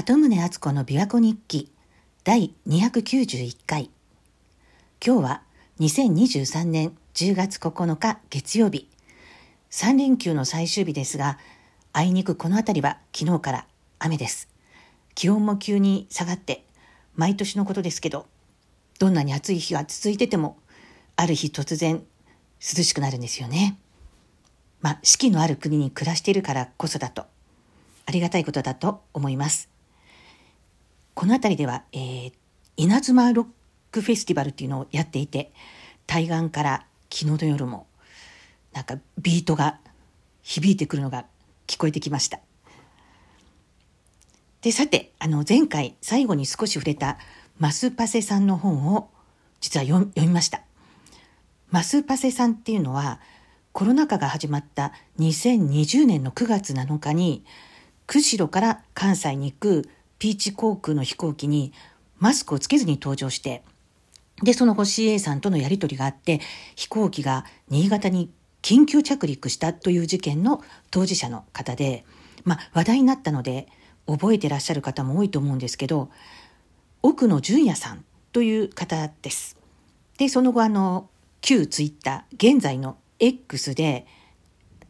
鳩宗敦子の琵琶湖日記第291回。今日は2023年10月9日月曜日。3連休の最終日ですがあいにくこの辺りは昨日から雨です。気温も急に下がって毎年のことですけどどんなに暑い日が続いててもある日突然涼しくなるんですよね。まあ四季のある国に暮らしているからこそだとありがたいことだと思います。この辺りでは、えー、稲妻ロックフェスティバルっていうのをやっていて対岸から昨日の夜もなんかビートが響いてくるのが聞こえてきました。でさてあの前回最後に少し触れたマスパセさんの本を実は読みました。マスパセさんっていうのはコロナ禍が始まった2020年の9月7日に釧路から関西に行くピーチ航空の飛行機にマスクをつけずに登場して、で、その後 CA さんとのやり取りがあって、飛行機が新潟に緊急着陸したという事件の当事者の方で、まあ話題になったので、覚えてらっしゃる方も多いと思うんですけど、奥野淳也さんという方です。で、その後あの、旧ツイッター、現在の X で、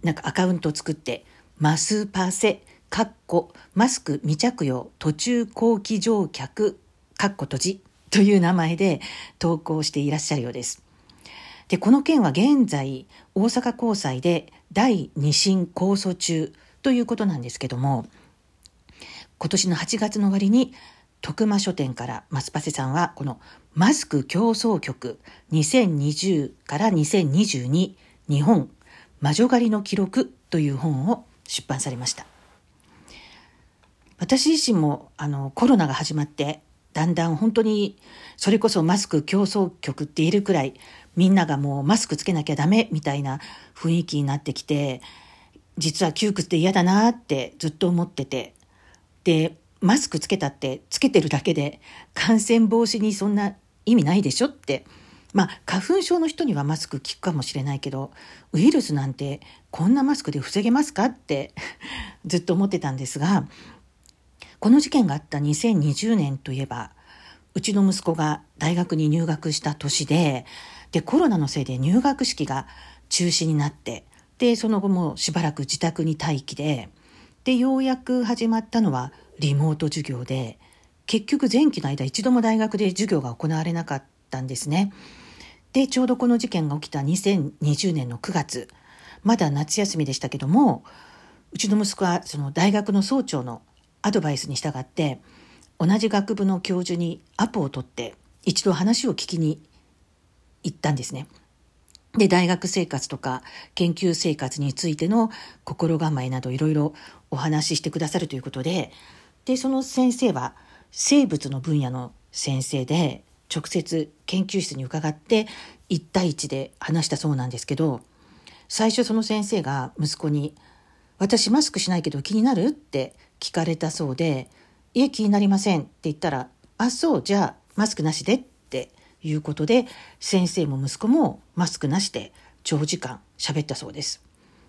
なんかアカウントを作って、マスパセかっこマスク未着用途中後期乗客かっこ閉じという名前で投稿していらっしゃるようです。で、この件は現在大阪高裁で第二審控訴中ということなんですけども、今年の8月の終わりに徳間書店からマスパセさんはこのマスク競争局2020から2022日本魔女狩りの記録という本を出版されました。私自身もあのコロナが始まってだんだん本当にそれこそマスク競争局って言えるくらいみんながもうマスクつけなきゃダメみたいな雰囲気になってきて実は窮屈で嫌だなってずっと思ってて。でマスクつけたってつけてるだけで感染防止にそんな意味ないでしょって。まあ花粉症の人にはマスク効くかもしれないけどウイルスなんてこんなマスクで防げますかってずっと思ってたんですがこの事件があった2020年といえば、うちの息子が大学に入学した年で、で、コロナのせいで入学式が中止になって、で、その後もしばらく自宅に待機で、で、ようやく始まったのはリモート授業で、結局前期の間一度も大学で授業が行われなかったんですね。で、ちょうどこの事件が起きた2020年の9月、まだ夏休みでしたけども、うちの息子はその大学の総長のアドバイスに従って同じ学部の教授にアポを取って一度話を聞きに行ったんですね。で大学生活とか研究生活についての心構えなどいろいろお話ししてくださるということででその先生は生物の分野の先生で直接研究室に伺って1対1で話したそうなんですけど最初その先生が息子に「私マスクしないけど気になる?」って聞かれたそうで「いえ気になりません」って言ったら「あそうじゃあマスクなしで」っていうことで先生も息子もマスクなしで長時間喋ったそうです。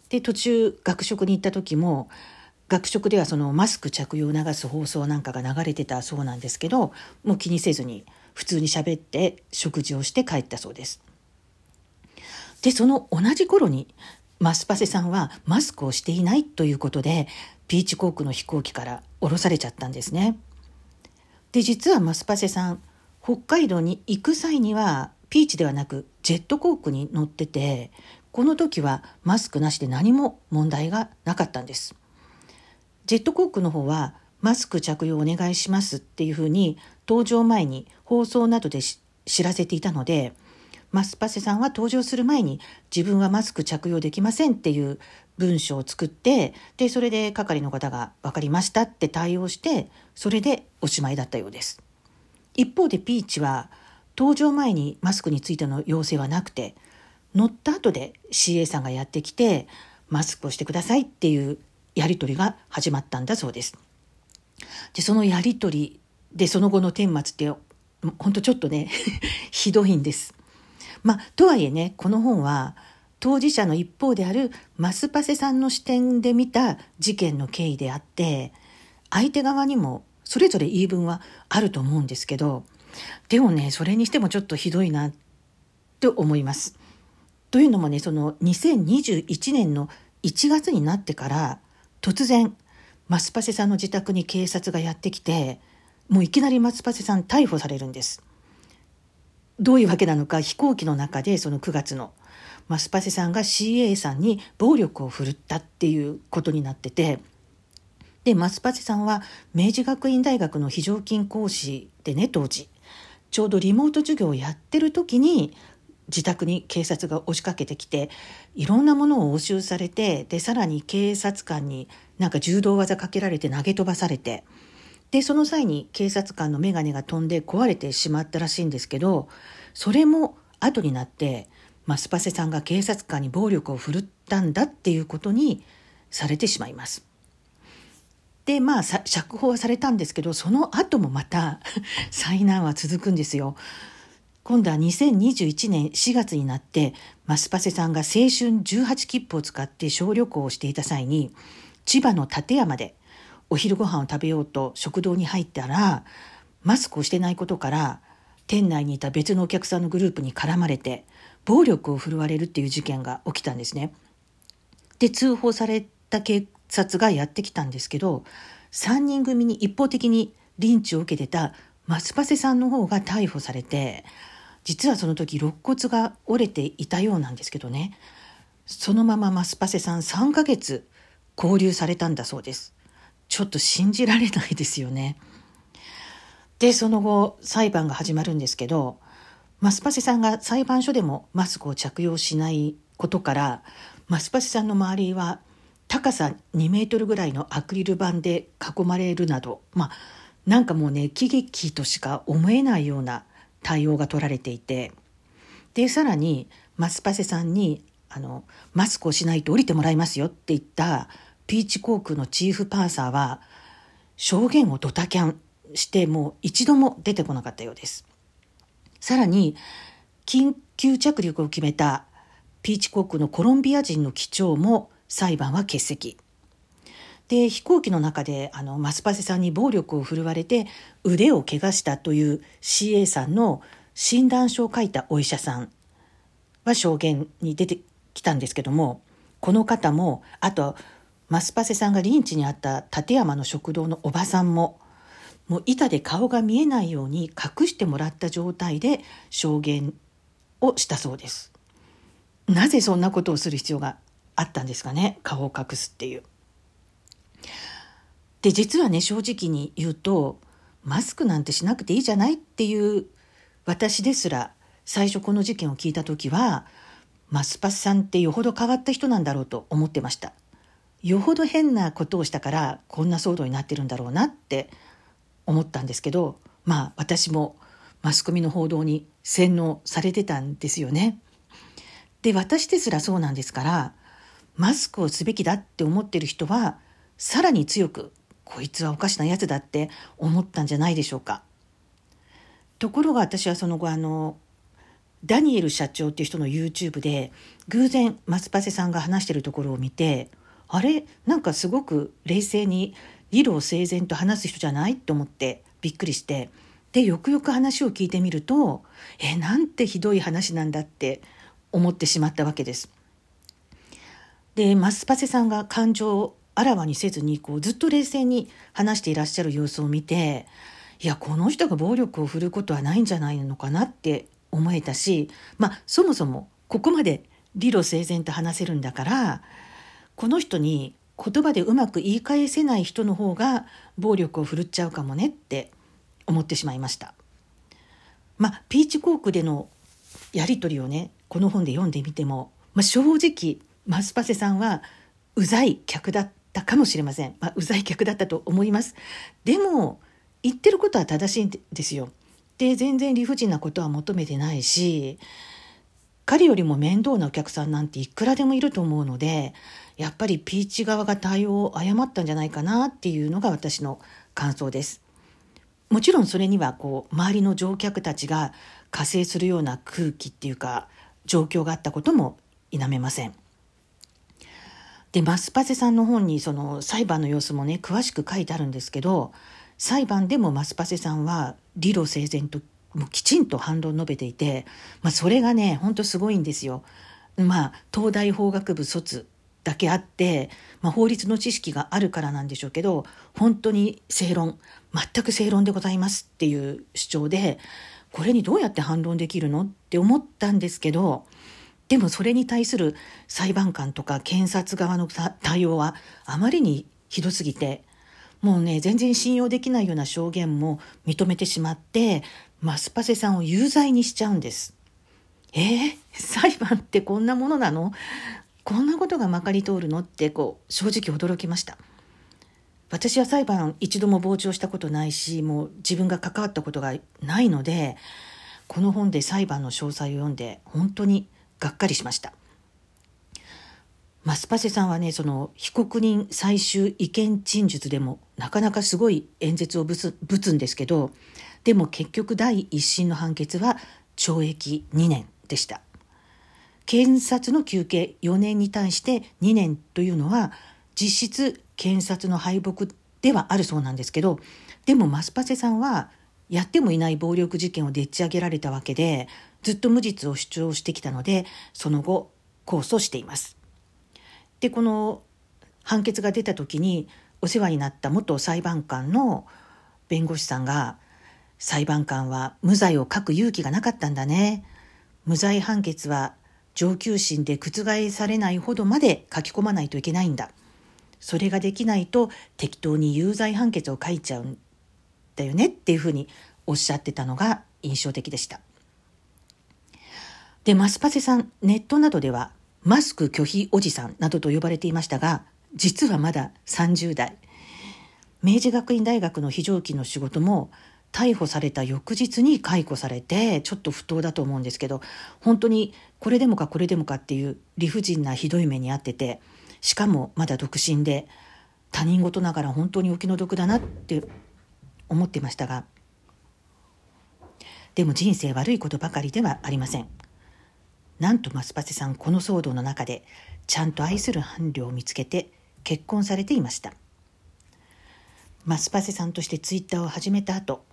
で途中学食に行った時も学食ではそのマスク着用を流す放送なんかが流れてたそうなんですけどもう気にせずに普通に喋って食事をして帰ったそうです。でその同じ頃にマスパセさんはマスクをしていないということでピーチ航空の飛行機から降ろされちゃったんですね。で実はマスパセさん北海道に行く際にはピーチではなくジェット航空に乗っててこの時はマスクなしで何も問題がなかったんです。ジェット航空の方はマスク着用お願いしますっていうふうに搭乗前に放送などで知らせていたのでマスパセさんは登場する前に自分はマスク着用できませんっていう文章を作ってでそれで係の方が分かりましたって対応してそれでおしまいだったようです。一方でピーチは登場前にマスクについての要請はなくて乗った後で CA さんがやってきてマスクをしてくださいっていうやり取りが始まったんだそうです。でそのやり取りでその後の顛末って本当ちょっとね ひどいんです。まあ、とはいえね、この本は、当事者の一方であるマスパセさんの視点で見た事件の経緯であって、相手側にもそれぞれ言い分はあると思うんですけどでもねそれにしてもちょっとひどいなって思います。というのもねその2021年の1月になってから突然マスパセさんの自宅に警察がやってきてもういきなりマスパセさん逮捕されるんです。どういうわけなのか飛行機の中でその9月のマスパセさんが CA さんに暴力を振るったっていうことになっててでマスパセさんは明治学院大学の非常勤講師でね当時。ちょうどリモート授業をやってる時に自宅に警察が押しかけてきていろんなものを押収されてでさらに警察官になんか柔道技かけられて投げ飛ばされてでその際に警察官の眼鏡が飛んで壊れてしまったらしいんですけどそれも後になってマスパセさんが警察官に暴力を振るったんだっていうことにされてしまいます。でまあ釈放はされたんですけどその後もまた 災難は続くんですよ。今度は2021年4月になってマスパセさんが青春18切符を使って小旅行をしていた際に千葉の館山でお昼ご飯を食べようと食堂に入ったらマスクをしてないことから店内にいた別のお客さんのグループに絡まれて暴力を振るわれるっていう事件が起きたんですね。で通報された警察がやってきたんですけど3人組に一方的にリンチを受けてたマスパセさんの方が逮捕されて実はその時肋骨が折れていたようなんですけどねそのままマスパセさん3ヶ月拘留されたんだそうですちょっと信じられないですよね。でその後裁判が始まるんですけどマスパセさんが裁判所でもマスクを着用しないことからマスパセさんの周りは高さ2メートルぐらいのアクリル板で囲まれるなどまあなんかもうね喜劇としか思えないような対応が取られていてでさらにマスパセさんにあの「マスクをしないと降りてもらいますよ」って言ったピーチ航空のチーフパーサーは証言をドタキャンしてもう一度も出てこなかったようです。さらに緊急着陸を決めたピーチ航空のコロンビア人の機長も裁判は欠席。で飛行機の中であのマスパセさんに暴力を振るわれて腕を怪我したという CA さんの診断書を書いたお医者さんは証言に出てきたんですけどもこの方もあとマスパセさんがリンチにあった立山の食堂のおばさんももう板で顔が見えないように隠してもらった状態で証言をしたそうです。なぜそんなことをする必要があったんですかね？顔を隠すっていう。で実はね正直に言うとマスクなんてしなくていいじゃないっていう私ですら最初この事件を聞いた時はマスパスさんってよほど変わった人なんだろうと思ってました。よほど変なことをしたからこんな騒動になってるんだろうなって思ったんですけどまあ私もマスコミの報道に洗脳されてたんですよね。で私ですらそうなんですからマスクをすべきだって思ってる人はさらに強くこいつはおかしなやつだって思ったんじゃないでしょうか。ところが私はその後あのダニエル社長っていう人の YouTube で偶然マスパセさんが話してるところを見てあれ？なんかすごく冷静に理路整然と話す人じゃない？と思ってびっくりして。でよくよく話を聞いてみるとえなんてひどい話なんだって思ってしまったわけです。でマスパセさんが感情をあらわにせずにこうずっと冷静に話していらっしゃる様子を見ていやこの人が暴力を振るうことはないんじゃないのかなって思えたしまあそもそもここまで理路整然と話せるんだからこの人に言葉でうまく言い返せない人の方が暴力を振るっちゃうかもねって思ってしまいました。まあ、ピーチコークでのやり取りをねこの本で読んでみても、まあ、正直マスパセさんはうざい客だったかもしれません、まあ、うざい客だったと思います。でも言ってることは正しいんですよ。で全然理不尽なことは求めてないし彼よりも面倒なお客さんなんていくらでもいると思うのでやっぱりピーチ側が対応を誤ったんじゃないかなっていうのが私の感想です。もちろんそれにはこう周りの乗客たちが加勢するような空気っていうか状況があったことも否めません。でマスパセさんの本にその裁判の様子もね詳しく書いてあるんですけど裁判でもマスパセさんは理路整然ともうきちんと反論述べていて、まあ、それがねほんとすごいんですよ。まあ東大法学部卒だけあって、まあ、法律の知識があるからなんでしょうけど本当に正論全く正論でございますっていう主張でこれにどうやって反論できるの？って思ったんですけどでもそれに対する裁判官とか検察側の対応はあまりにひどすぎてもうね全然信用できないような証言も認めてしまってマスパセさんを有罪にしちゃうんです。えー、裁判ってこんなものなの？こんなことがまかり通るの？ってこう正直驚きました。私は裁判一度も傍聴したことないしもう自分が関わったことがないのでこの本で裁判の詳細を読んで本当にがっかりしました。マスパセさんはねその被告人最終意見陳述でもなかなかすごい演説をぶつぶつんですけどでも結局第一審の判決は懲役2年でした。検察の求刑4年に対して2年というのは実質検察の敗北ではあるそうなんですけどでもマスパセさんはやってもいない暴力事件をでっち上げられたわけでずっと無実を主張してきたのでその後控訴しています。でこの判決が出た時にお世話になった元裁判官の弁護士さんが裁判官は無罪を書く勇気がなかったんだね。無罪判決は上級審で覆されないほどまで書き込まないといけないんだ。それができないと適当に有罪判決を書いちゃうんだよねっていうふうにおっしゃってたのが印象的でした。でマスパセさんネットなどではマスク拒否おじさんなどと呼ばれていましたが、実はまだ30代。明治学院大学の非常勤の仕事も逮捕された翌日に解雇されてちょっと不当だと思うんですけど本当にこれでもかこれでもかっていう理不尽なひどい目に遭っててしかもまだ独身で他人事ながら本当にお気の毒だなって思ってましたがでも人生悪いことばかりではありません。なんとマスパセさんこの騒動の中でちゃんと愛する伴侶を見つけて結婚されていましたマスパセさんとしてツイッターを始めた後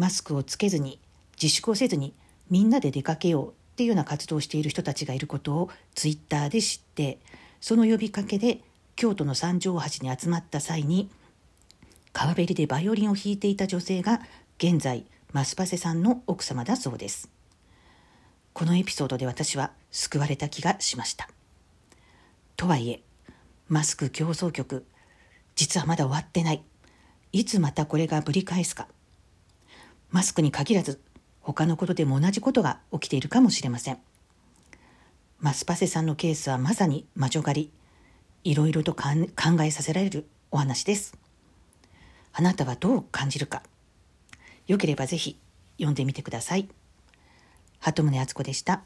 マスクをつけずに自粛をせずにみんなで出かけようっていうような活動をしている人たちがいることをツイッターで知ってその呼びかけで京都の三条橋に集まった際に川べりでバイオリンを弾いていた女性が現在マスパセさんの奥様だそうです。このエピソードで私は救われた気がしました。とはいえ、マスク競争局、実はまだ終わってない。いつまたこれがぶり返すか。マスクに限らず、他のことでも同じことが起きているかもしれません。マスパセさんのケースはまさに魔女狩り。いろいろと考えさせられるお話です。あなたはどう感じるか。よければぜひ読んでみてください。鳩宗敦子でした。